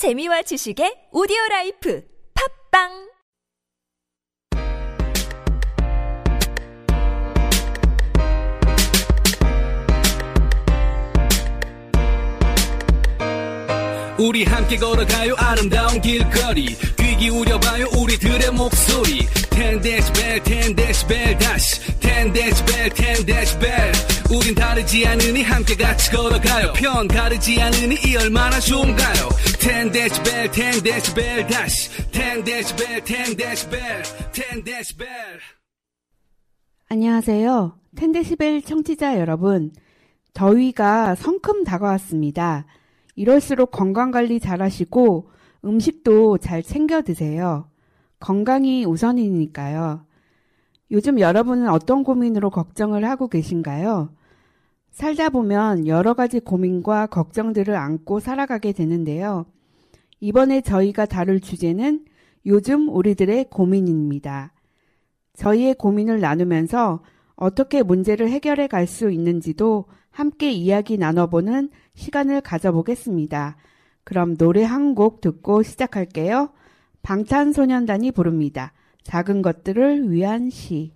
재미와 지식의 오디오 life 팟빵! 우리 함께 걸어가요 아름다운 길거리. 귀 기울여봐요 우리들의 목소리. 10데시벨 10데시벨 다시 10데시벨 10데시벨 우린 다르지 않으니 함께 같이 걸어가요. 편 가르지 않으니 이 얼마나 좋은가요 10데시벨 10데시벨 다시 10데시벨 10데시벨 10데시벨 안녕하세요. 텐데시벨 청취자 여러분. 더위가 성큼 다가왔습니다. 이럴수록 건강관리 잘 하시고 음식도 잘 챙겨 드세요. 건강이 우선이니까요. 요즘 여러분은 어떤 고민으로 걱정을 하고 계신가요? 살다 보면 여러 가지 고민과 걱정들을 안고 살아가게 되는데요. 이번에 저희가 다룰 주제는 요즘 우리들의 고민입니다. 저희의 고민을 나누면서 어떻게 문제를 해결해 갈 수 있는지도 함께 이야기 나눠보는 시간을 가져보겠습니다. 그럼 노래 한 곡 듣고 시작할게요. 방탄소년단이 부릅니다. 작은 것들을 위한 시.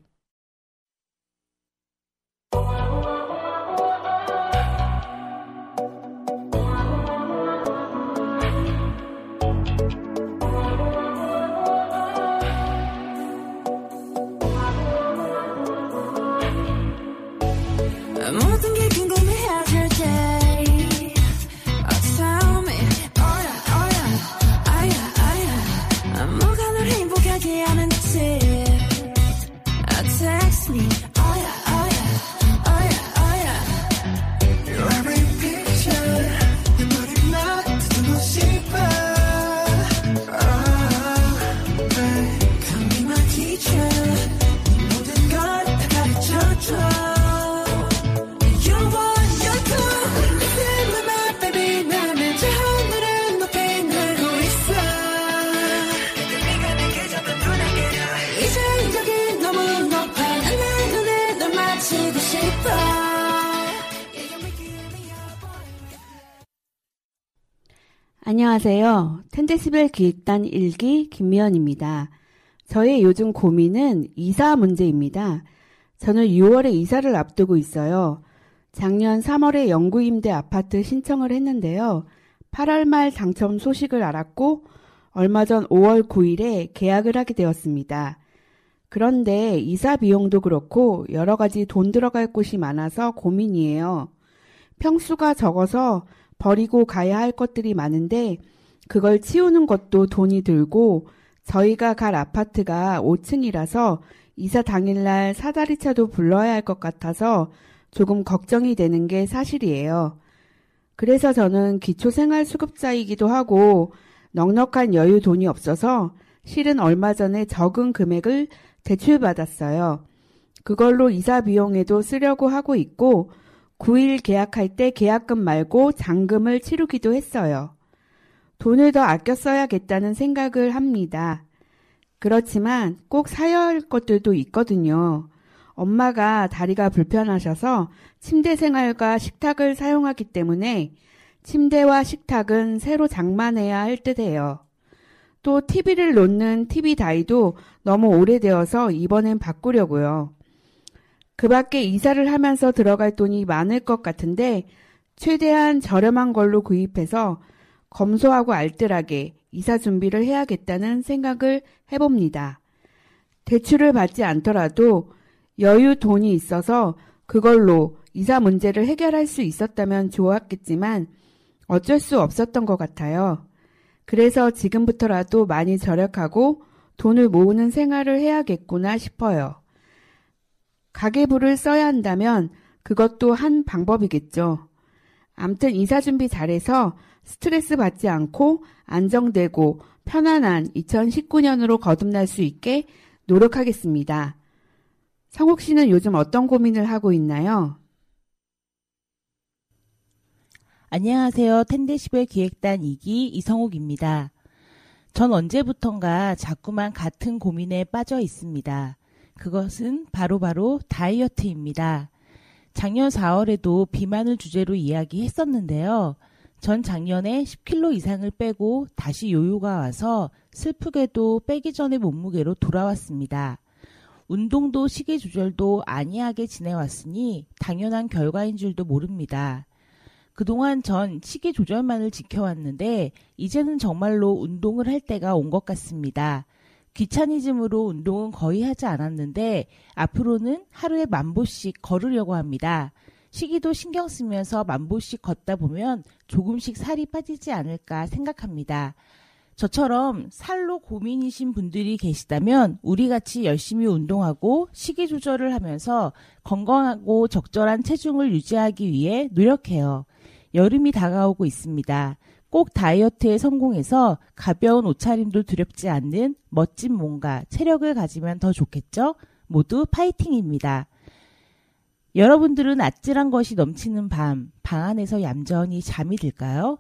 안녕하세요. 텐데시벨 기획단 1기 김미연입니다. 저의 요즘 고민은 이사 문제입니다. 저는 6월에 이사를 앞두고 있어요. 작년 3월에 영구임대 아파트 신청을 했는데요. 8월 말 당첨 소식을 알았고 얼마 전 5월 9일에 계약을 하게 되었습니다. 그런데 이사 비용도 그렇고 여러 가지 돈 들어갈 곳이 많아서 고민이에요. 평수가 적어서 버리고 가야 할 것들이 많은데 그걸 치우는 것도 돈이 들고 저희가 갈 아파트가 5층이라서 이사 당일날 사다리차도 불러야 할 것 같아서 조금 걱정이 되는 게 사실이에요. 그래서 저는 기초생활수급자이기도 하고 넉넉한 여유 돈이 없어서 실은 얼마 전에 적은 금액을 대출받았어요. 그걸로 이사 비용에도 쓰려고 하고 있고 9일 계약할 때 계약금 말고 잔금을 치르기도 했어요. 돈을 더 아껴 써야겠다는 생각을 합니다. 그렇지만 꼭 사야 할 것들도 있거든요. 엄마가 다리가 불편하셔서 침대 생활과 식탁을 사용하기 때문에 침대와 식탁은 새로 장만해야 할 듯해요. 또 TV를 놓는 TV 다이도 너무 오래되어서 이번엔 바꾸려고요. 그 밖에 이사를 하면서 들어갈 돈이 많을 것 같은데 최대한 저렴한 걸로 구입해서 검소하고 알뜰하게 이사 준비를 해야겠다는 생각을 해봅니다. 대출을 받지 않더라도 여유 돈이 있어서 그걸로 이사 문제를 해결할 수 있었다면 좋았겠지만 어쩔 수 없었던 것 같아요. 그래서 지금부터라도 많이 절약하고 돈을 모으는 생활을 해야겠구나 싶어요. 가계부를 써야 한다면 그것도 한 방법이겠죠. 암튼 이사 준비 잘해서 스트레스 받지 않고 안정되고 편안한 2019년으로 거듭날 수 있게 노력하겠습니다. 성욱 씨는 요즘 어떤 고민을 하고 있나요? 안녕하세요. 텐데시벨 기획단 2기 이성욱입니다. 전 언제부턴가 자꾸만 같은 고민에 빠져 있습니다. 그것은 바로 바로 다이어트입니다. 작년 4월에도 비만을 주제로 이야기했었는데요. 전 작년에 10kg 이상을 빼고 다시 요요가 와서 슬프게도 빼기 전의 몸무게로 돌아왔습니다. 운동도 식이 조절도 안이하게 지내왔으니 당연한 결과인 줄도 모릅니다. 그동안 전 식이 조절만을 지켜왔는데 이제는 정말로 운동을 할 때가 온 것 같습니다. 귀차니즘으로 운동은 거의 하지 않았는데 앞으로는 하루에 만 보씩 걸으려고 합니다. 시기도 신경 쓰면서 만 보씩 걷다 보면 조금씩 살이 빠지지 않을까 생각합니다. 저처럼 살로 고민이신 분들이 계시다면 우리 같이 열심히 운동하고 식이 조절을 하면서 건강하고 적절한 체중을 유지하기 위해 노력해요. 여름이 다가오고 있습니다. 꼭 다이어트에 성공해서 가벼운 옷차림도 두렵지 않는 멋진 몸과 체력을 가지면 더 좋겠죠? 모두 파이팅입니다. 여러분들은 아찔한 것이 넘치는 밤, 방 안에서 얌전히 잠이 들까요?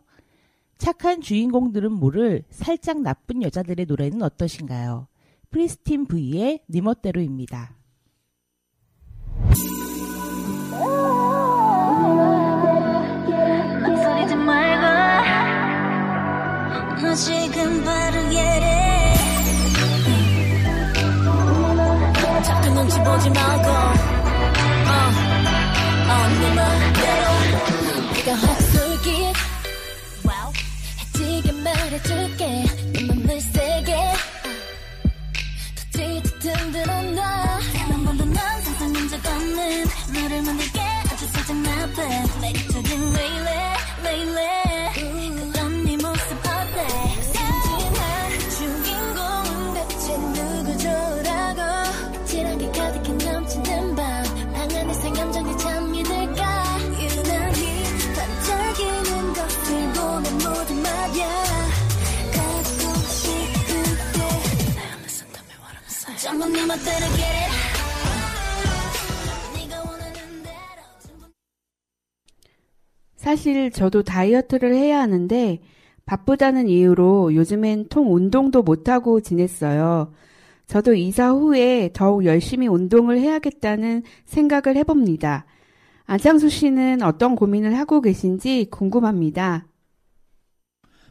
착한 주인공들은 모를 살짝 나쁜 여자들의 노래는 어떠신가요? 프리스틴 V의 니 멋대로입니다. 보지 말고 어어네 맘대로. 내가 헛솔깃 와우 해지게 말해줄게. 내 맘을 세게. 더 든든한 너한 번도 난 상상한 적 없는 너를 만들게. 아주 살짝 나쁜. 매력적인 레일레 레일레 멋대로 get it 사실 저도 다이어트를 해야 하는데 바쁘다는 이유로 요즘엔 통 운동도 못하고 지냈어요. 저도 이사 후에 더욱 열심히 운동을 해야겠다는 생각을 해봅니다. 안창수 씨는 어떤 고민을 하고 계신지 궁금합니다.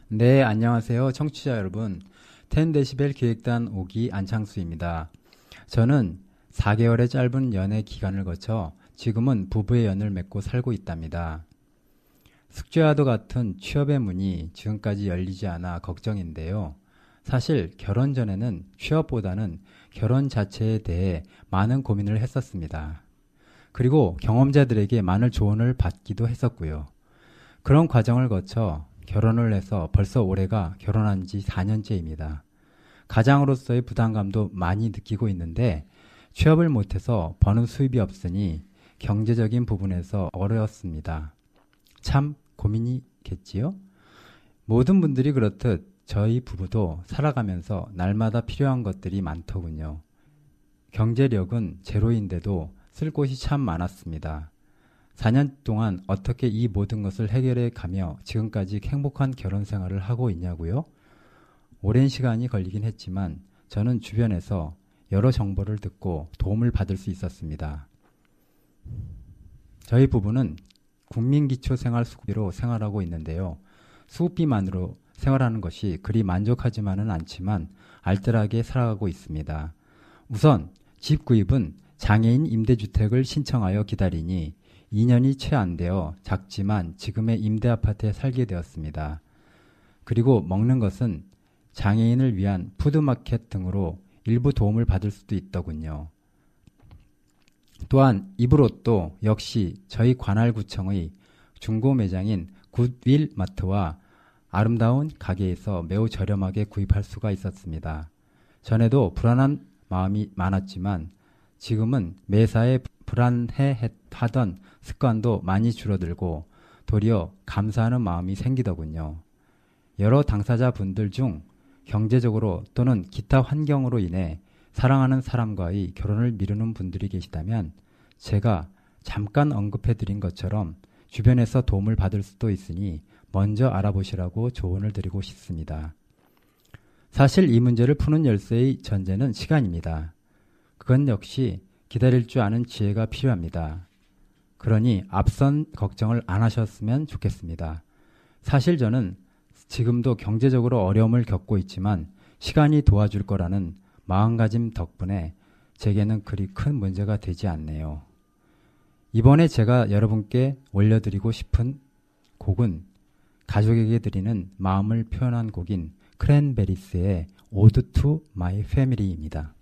네, 안녕하세요. 청취자 여러분. 10데시벨 기획단 5기 안창수입니다. 저는 4개월의 짧은 연애 기간을 거쳐 지금은 부부의 연을 맺고 살고 있답니다. 숙제와도 같은 취업의 문이 지금까지 열리지 않아 걱정인데요. 사실 결혼 전에는 취업보다는 결혼 자체에 대해 많은 고민을 했었습니다. 그리고 경험자들에게 많은 조언을 받기도 했었고요. 그런 과정을 거쳐 결혼을 해서 벌써 올해가 결혼한 지 4년째입니다. 가장으로서의 부담감도 많이 느끼고 있는데 취업을 못해서 버는 수입이 없으니 경제적인 부분에서 어려웠습니다. 참 고민이겠지요? 모든 분들이 그렇듯 저희 부부도 살아가면서 날마다 필요한 것들이 많더군요. 경제력은 제로인데도 쓸 곳이 참 많았습니다. 4년 동안 어떻게 이 모든 것을 해결해 가며 지금까지 행복한 결혼 생활을 하고 있냐고요? 오랜 시간이 걸리긴 했지만 저는 주변에서 여러 정보를 듣고 도움을 받을 수 있었습니다. 저희 부부는 국민기초생활수급비로 생활하고 있는데요. 수급비만으로 생활하는 것이 그리 만족하지만은 않지만 알뜰하게 살아가고 있습니다. 우선 집 구입은 장애인 임대주택을 신청하여 기다리니 2년이 채 안 되어 작지만 지금의 임대 아파트에 살게 되었습니다. 그리고 먹는 것은 장애인을 위한 푸드마켓 등으로 일부 도움을 받을 수도 있더군요. 또한 이불옷도 역시 저희 관할구청의 중고 매장인 굿윌 마트와 아름다운 가게에서 매우 저렴하게 구입할 수가 있었습니다. 전에도 불안한 마음이 많았지만 지금은 매사에 불안해 하던 습관도 많이 줄어들고 도리어 감사하는 마음이 생기더군요. 여러 당사자분들 중 경제적으로 또는 기타 환경으로 인해 사랑하는 사람과의 결혼을 미루는 분들이 계시다면 제가 잠깐 언급해 드린 것처럼 주변에서 도움을 받을 수도 있으니 먼저 알아보시라고 조언을 드리고 싶습니다. 사실 이 문제를 푸는 열쇠의 전제는 시간입니다. 그건 역시 기다릴 줄 아는 지혜가 필요합니다. 그러니 앞선 걱정을 안 하셨으면 좋겠습니다. 사실 저는 지금도 경제적으로 어려움을 겪고 있지만 시간이 도와줄 거라는 마음가짐 덕분에 제게는 그리 큰 문제가 되지 않네요. 이번에 제가 여러분께 올려드리고 싶은 곡은 가족에게 드리는 마음을 표현한 곡인 크랜베리스의 Ode to My Family입니다.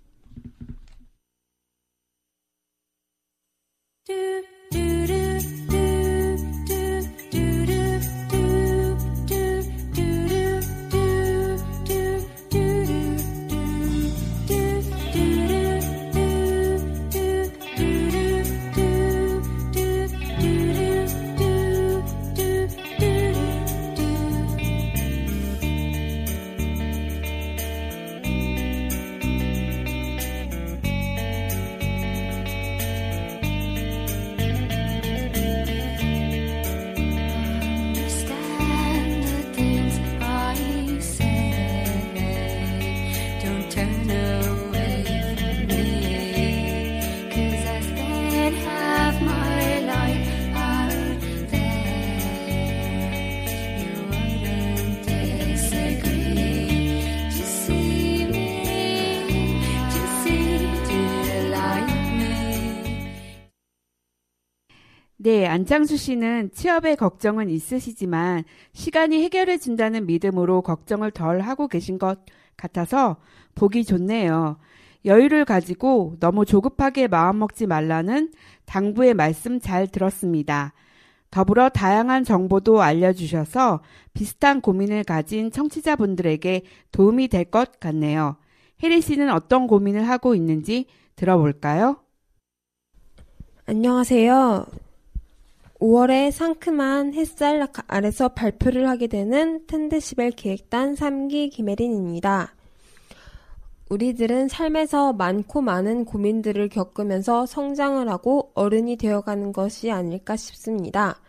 네, 안창수 씨는 취업에 걱정은 있으시지만 시간이 해결해 준다는 믿음으로 걱정을 덜 하고 계신 것 같아서 보기 좋네요. 여유를 가지고 너무 조급하게 마음먹지 말라는 당부의 말씀 잘 들었습니다. 더불어 다양한 정보도 알려주셔서 비슷한 고민을 가진 청취자분들에게 도움이 될 것 같네요. 혜리 씨는 어떤 고민을 하고 있는지 들어볼까요? 안녕하세요. 5월에 상큼한 햇살 아래서 발표를 하게 되는 텐데시벨 기획단 3기 김혜린입니다. 우리들은 삶에서 많고 많은 고민들을 겪으면서 성장을 하고 어른이 되어가는 것이 아닐까 싶습니다.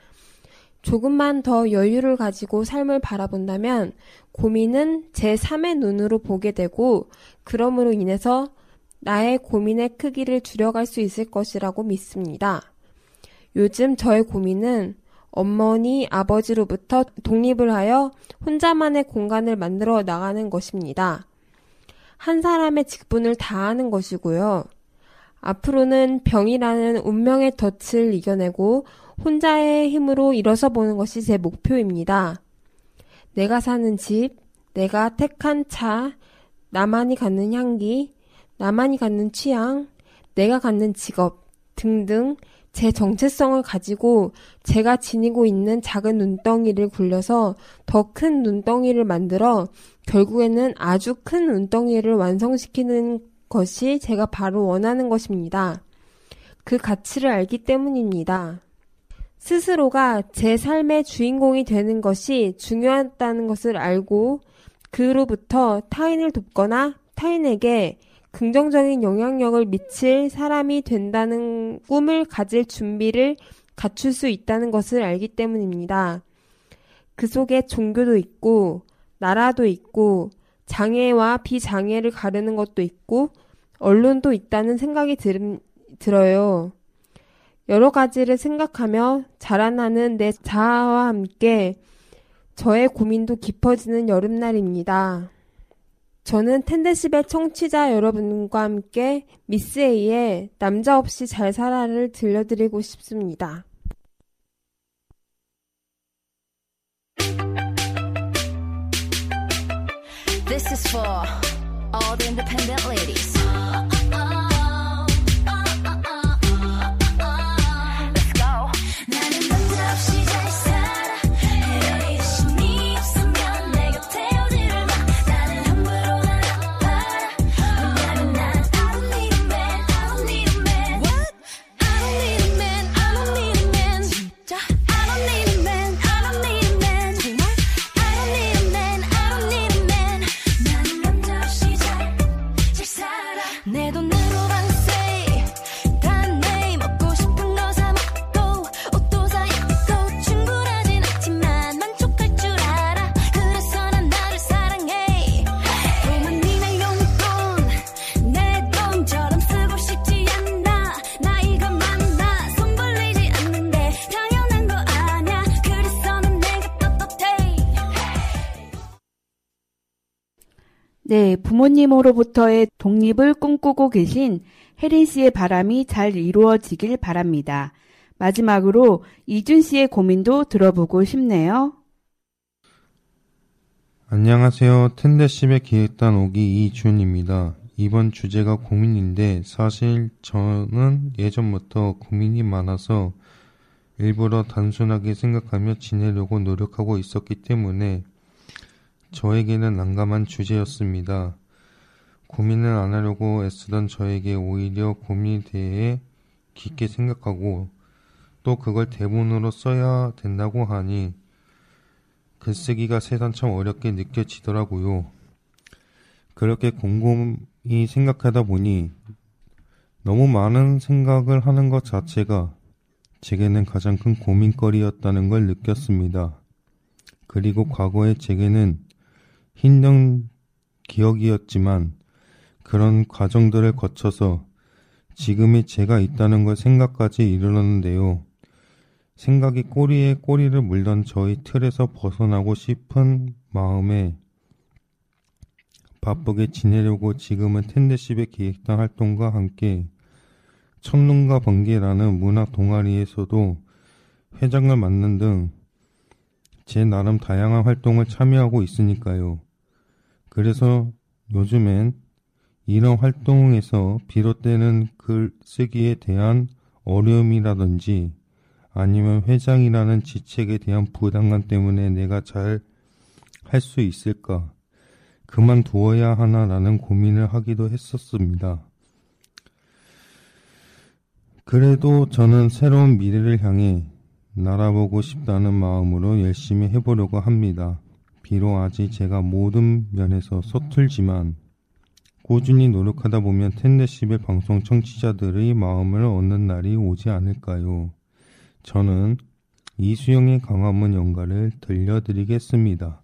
조금만 더 여유를 가지고 삶을 바라본다면 고민은 제3의 눈으로 보게 되고 그러므로 인해서 나의 고민의 크기를 줄여갈 수 있을 것이라고 믿습니다. 요즘 저의 고민은 어머니, 아버지로부터 독립을 하여 혼자만의 공간을 만들어 나가는 것입니다. 한 사람의 직분을 다하는 것이고요. 앞으로는 병이라는 운명의 덫을 이겨내고 혼자의 힘으로 일어서 보는 것이 제 목표입니다. 내가 사는 집, 내가 택한 차, 나만이 갖는 향기, 나만이 갖는 취향, 내가 갖는 직업 등등 제 정체성을 가지고 제가 지니고 있는 작은 눈덩이를 굴려서 더 큰 눈덩이를 만들어 결국에는 아주 큰 눈덩이를 완성시키는 것이 제가 바로 원하는 것입니다. 그 가치를 알기 때문입니다. 스스로가 제 삶의 주인공이 되는 것이 중요하다는 것을 알고 그로부터 타인을 돕거나 타인에게 긍정적인 영향력을 미칠 사람이 된다는 꿈을 가질 준비를 갖출 수 있다는 것을 알기 때문입니다. 그 속에 종교도 있고, 나라도 있고, 장애와 비장애를 가르는 것도 있고, 언론도 있다는 생각이 들, 들어요. 여러 가지를 생각하며 자라나는 내 자아와 함께 저의 고민도 깊어지는 여름날입니다. 저는 텐데시벨 청취자 여러분과 함께 미스 A의 남자 없이 잘 살아를 들려드리고 싶습니다. 네, 부모님으로부터의 독립을 꿈꾸고 계신 혜린 씨의 바람이 잘 이루어지길 바랍니다. 마지막으로 이준 씨의 고민도 들어보고 싶네요. 안녕하세요. 텐데십의 기획단 오기 이준입니다. 이번 주제가 고민인데 사실 저는 예전부터 고민이 많아서 일부러 단순하게 생각하며 지내려고 노력하고 있었기 때문에 저에게는 난감한 주제였습니다. 고민을 안 하려고 애쓰던 저에게 오히려 고민에 대해 깊게 생각하고 또 그걸 대본으로 써야 된다고 하니 글쓰기가 세상 참 어렵게 느껴지더라고요. 그렇게 곰곰이 생각하다 보니 너무 많은 생각을 하는 것 자체가 제게는 가장 큰 고민거리였다는 걸 느꼈습니다. 그리고 과거의 제게는 힘든 기억이었지만 그런 과정들을 거쳐서 지금의 제가 있다는 걸 생각까지 이르렀는데요. 생각이 꼬리에 꼬리를 물던 저희 틀에서 벗어나고 싶은 마음에 바쁘게 지내려고 지금은 텐데십의 기획단 활동과 함께 청룡과 번개라는 문학 동아리에서도 회장을 맡는 등 제 나름 다양한 활동을 참여하고 있으니까요. 그래서 요즘엔 이런 활동에서 비롯되는 글쓰기에 대한 어려움이라든지 아니면 회장이라는 지책에 대한 부담감 때문에 내가 잘 할 수 있을까? 그만두어야 하나라는 고민을 하기도 했었습니다. 그래도 저는 새로운 미래를 향해 날아보고 싶다는 마음으로 열심히 해보려고 합니다. 비록 아직 제가 모든 면에서 서툴지만 꾸준히 노력하다 보면 텐데십의 방송 청취자들의 마음을 얻는 날이 오지 않을까요? 저는 이수영의 강화문 연가를 들려드리겠습니다.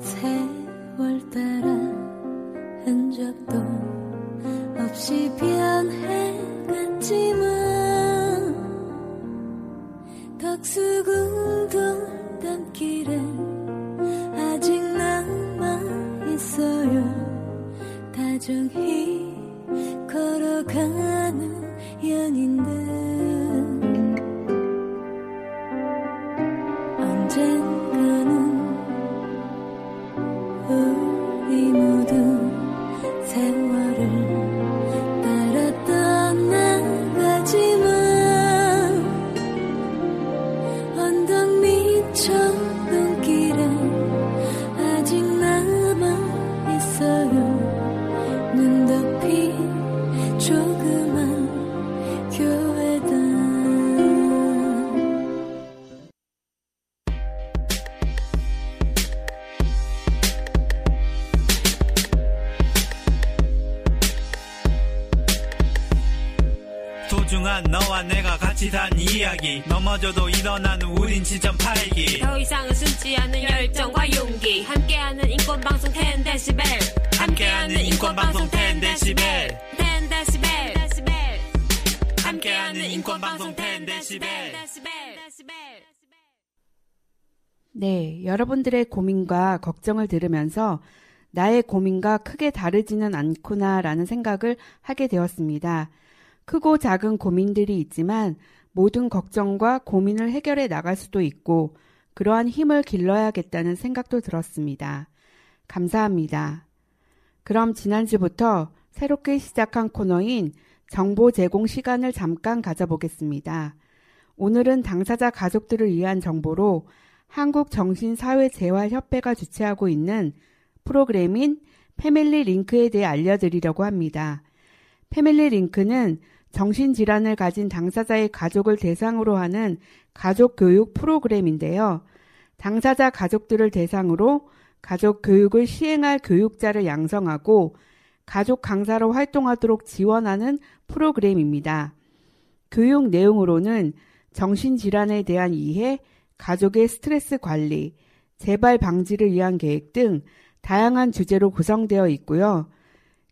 세월 따라 흔적도 없이 변해갔지만 덕수궁 돌담길에 아직 남아 있어요. 다정히 내가 같이 단 이야기. 넘어져도 일어나는 우린 지점 팔기. 더 이상은 숨지 않는 열정과 용기. 함께하는 인권방송 10데시벨. 함께하는 인권방송 10데시벨. 10데시벨. 함께하는 인권방송 10데시벨. 네, 여러분들의 고민과 걱정을 들으면서 나의 고민과 크게 다르지는 않구나라는 생각을 하게 되었습니다. 크고 작은 고민들이 있지만 모든 걱정과 고민을 해결해 나갈 수도 있고 그러한 힘을 길러야겠다는 생각도 들었습니다. 감사합니다. 그럼 지난주부터 새롭게 시작한 코너인 정보 제공 시간을 잠깐 가져보겠습니다. 오늘은 당사자 가족들을 위한 정보로 한국정신사회재활협회가 주최하고 있는 프로그램인 패밀리 링크에 대해 알려드리려고 합니다. 패밀리 링크는 정신질환을 가진 당사자의 가족을 대상으로 하는 가족 교육 프로그램인데요. 당사자 가족들을 대상으로 가족 교육을 시행할 교육자를 양성하고 가족 강사로 활동하도록 지원하는 프로그램입니다. 교육 내용으로는 정신질환에 대한 이해, 가족의 스트레스 관리, 재발 방지를 위한 계획 등 다양한 주제로 구성되어 있고요.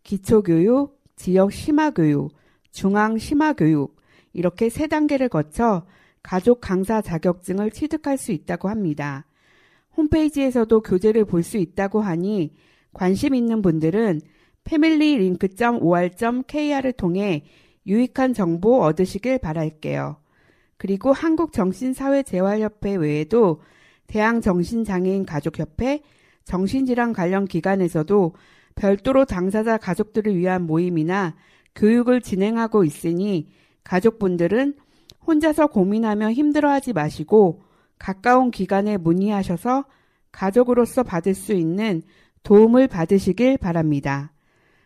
기초교육, 지역 심화교육, 중앙 심화 교육, 이렇게 세 단계를 거쳐 가족 강사 자격증을 취득할 수 있다고 합니다. 홈페이지에서도 교재를 볼 수 있다고 하니 관심 있는 분들은 패밀리링크.or.kr을 통해 유익한 정보 얻으시길 바랄게요. 그리고 한국정신사회재활협회 외에도 대한정신장애인 가족협회, 정신질환 관련 기관에서도 별도로 당사자 가족들을 위한 모임이나 교육을 진행하고 있으니 가족분들은 혼자서 고민하며 힘들어하지 마시고 가까운 기관에 문의하셔서 가족으로서 받을 수 있는 도움을 받으시길 바랍니다.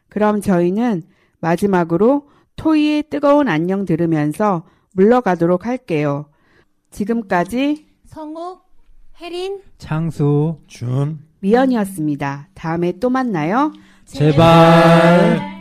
그럼 저희는 마지막으로 토이의 뜨거운 안녕 들으면서 물러가도록 할게요. 지금까지 성욱, 혜린, 창수, 준, 미연이었습니다. 다음에 또 만나요. 제발. 조금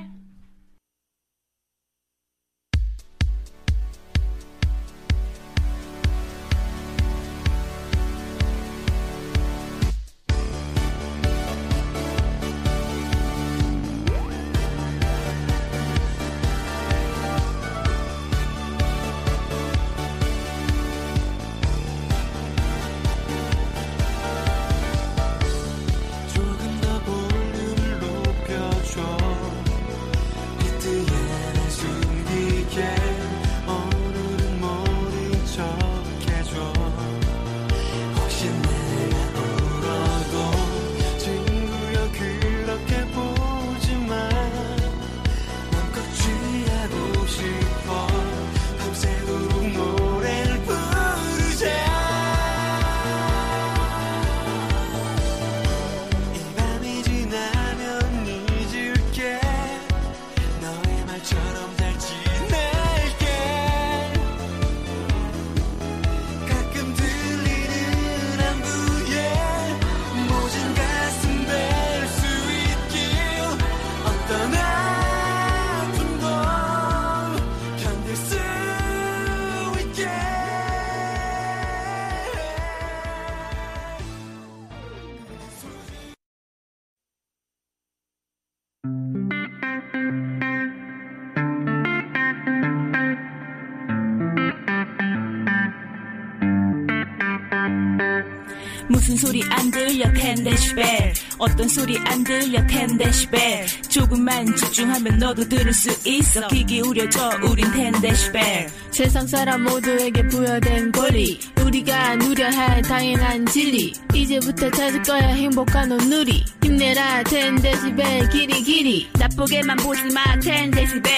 텐데시벨 어떤 소리 안 들려 텐데시벨 조금만 집중하면 너도 들을 수 있어. 귀 기울여줘 우린 텐데시벨 세상 사람 모두에게 부여된 권리. 우리가 누려할 당연한 진리. 이제부터 찾을 거야 행복한 온누리. 힘내라 텐데시벨 길이 길이. 나쁘게만 보지마 텐데시벨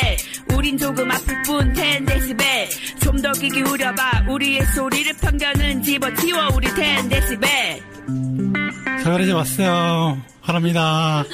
우린 조금 아플 뿐 텐데시벨 좀더 귀 기울여봐. 우리의 소리를 편견은 집어치워 우리 텐데시벨 자, 그러지 마세요. 하랍니다.